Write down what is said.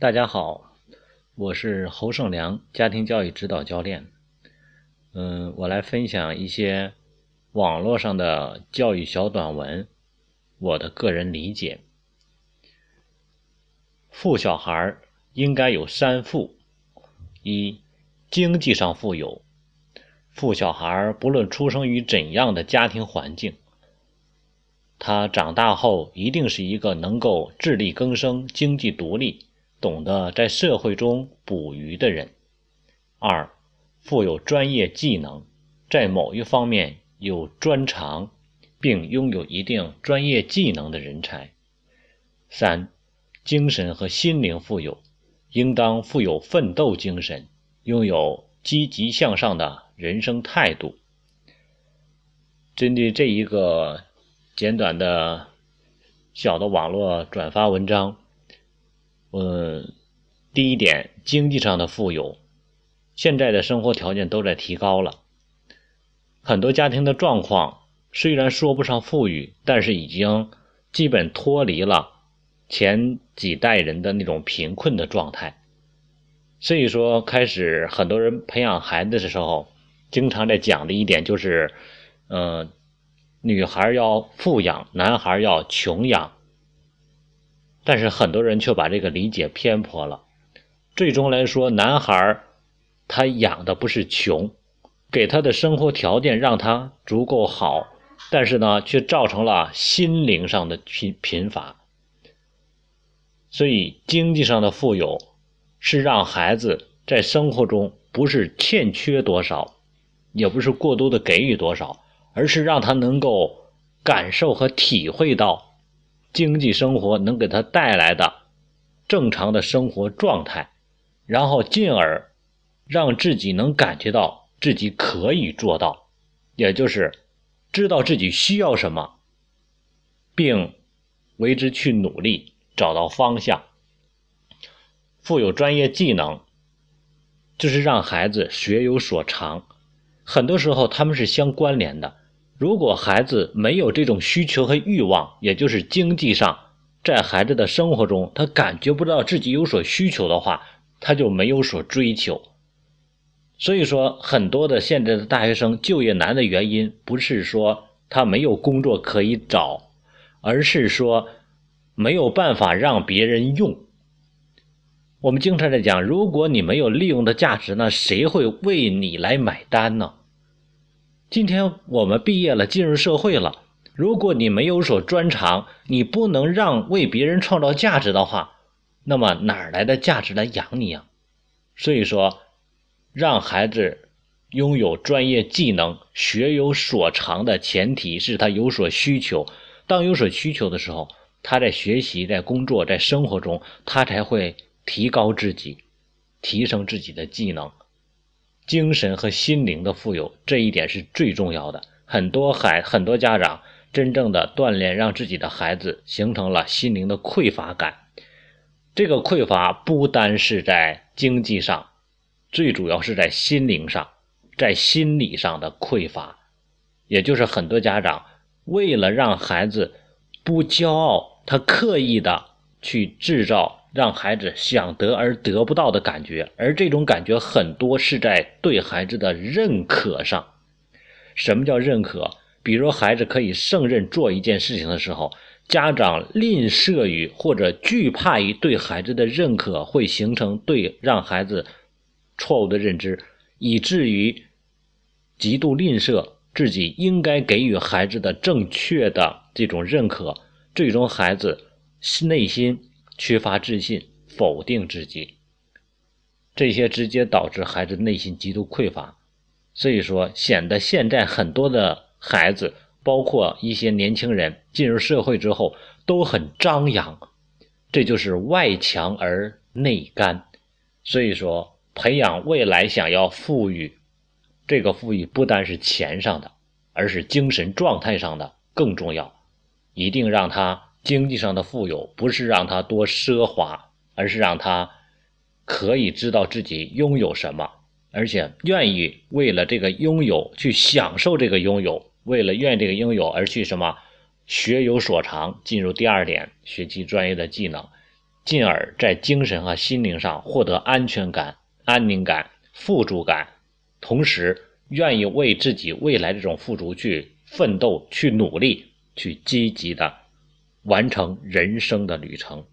大家好，我是侯胜良，家庭教育指导教练。嗯，我来分享一些网络上的教育小短文，我的个人理解。富小孩应该有三富：一、经济上富有。富小孩不论出生于怎样的家庭环境。他长大后一定是一个能够自力更生、经济独立、懂得在社会中捕鱼的人。二，富有专业技能，在某一方面有专长，并拥有一定专业技能的人才。三，精神和心灵富有，应当富有奋斗精神，拥有积极向上的人生态度。针对这一个。简短的小的网络转发文章，嗯，第一点，经济上的富有，现在的生活条件都在提高了，很多家庭的状况虽然说不上富裕，但是已经基本脱离了前几代人的那种贫困的状态，所以说开始很多人培养孩子的时候，经常在讲的一点就是，嗯。女孩要富养，男孩要穷养，但是很多人却把这个理解偏颇了。最终来说，男孩他养的不是穷，给他的生活条件让他足够好，但是呢，却造成了心灵上的贫贫乏。所以，经济上的富有是让孩子在生活中不是欠缺多少，也不是过多的给予多少。而是让他能够感受和体会到经济生活能给他带来的正常的生活状态，然后进而让自己能感觉到自己可以做到，也就是知道自己需要什么，并为之去努力，找到方向。富有专业技能，就是让孩子学有所长，很多时候他们是相关联的。如果孩子没有这种需求和欲望，也就是经济上，在孩子的生活中，他感觉不到自己有所需求的话，他就没有所追求。所以说，很多的现在的大学生就业难的原因，不是说他没有工作可以找，而是说没有办法让别人用。我们经常在讲，如果你没有利用的价值，那谁会为你来买单呢？今天我们毕业了，进入社会了。如果你没有所专长，你不能让为别人创造价值的话，那么哪来的价值来养你呀？所以说，让孩子拥有专业技能、学有所长的前提是他有所需求。当有所需求的时候，他在学习、在工作、在生活中，他才会提高自己，提升自己的技能。精神和心灵的富有，这一点是最重要的。很多孩，很多家长真正的锻炼，让自己的孩子形成了心灵的匮乏感。这个匮乏不单是在经济上，最主要是在心灵上，在心理上的匮乏。也就是很多家长为了让孩子不骄傲，他刻意的去制造。让孩子想得而得不到的感觉，而这种感觉很多是在对孩子的认可上。什么叫认可？比如孩子可以胜任做一件事情的时候，家长吝啬于或者惧怕于对孩子的认可，会形成对让孩子错误的认知，以至于极度吝啬自己应该给予孩子的正确的这种认可，最终孩子内心。缺乏自信，否定自己，这些直接导致孩子内心极度匮乏，所以说显得现在很多的孩子，包括一些年轻人进入社会之后都很张扬，这就是外强而内干。所以说，培养未来想要富裕，这个富裕不单是钱上的，而是精神状态上的更重要，一定让他。经济上的富有不是让他多奢华，而是让他可以知道自己拥有什么，而且愿意为了这个拥有去享受这个拥有，为了愿这个拥有而去什么学有所长。进入第二点，学习专业的技能。进而，在精神和心灵上获得安全感、安宁感、富足感，同时愿意为自己未来这种富足去奋斗、去努力、去积极的完成人生的旅程。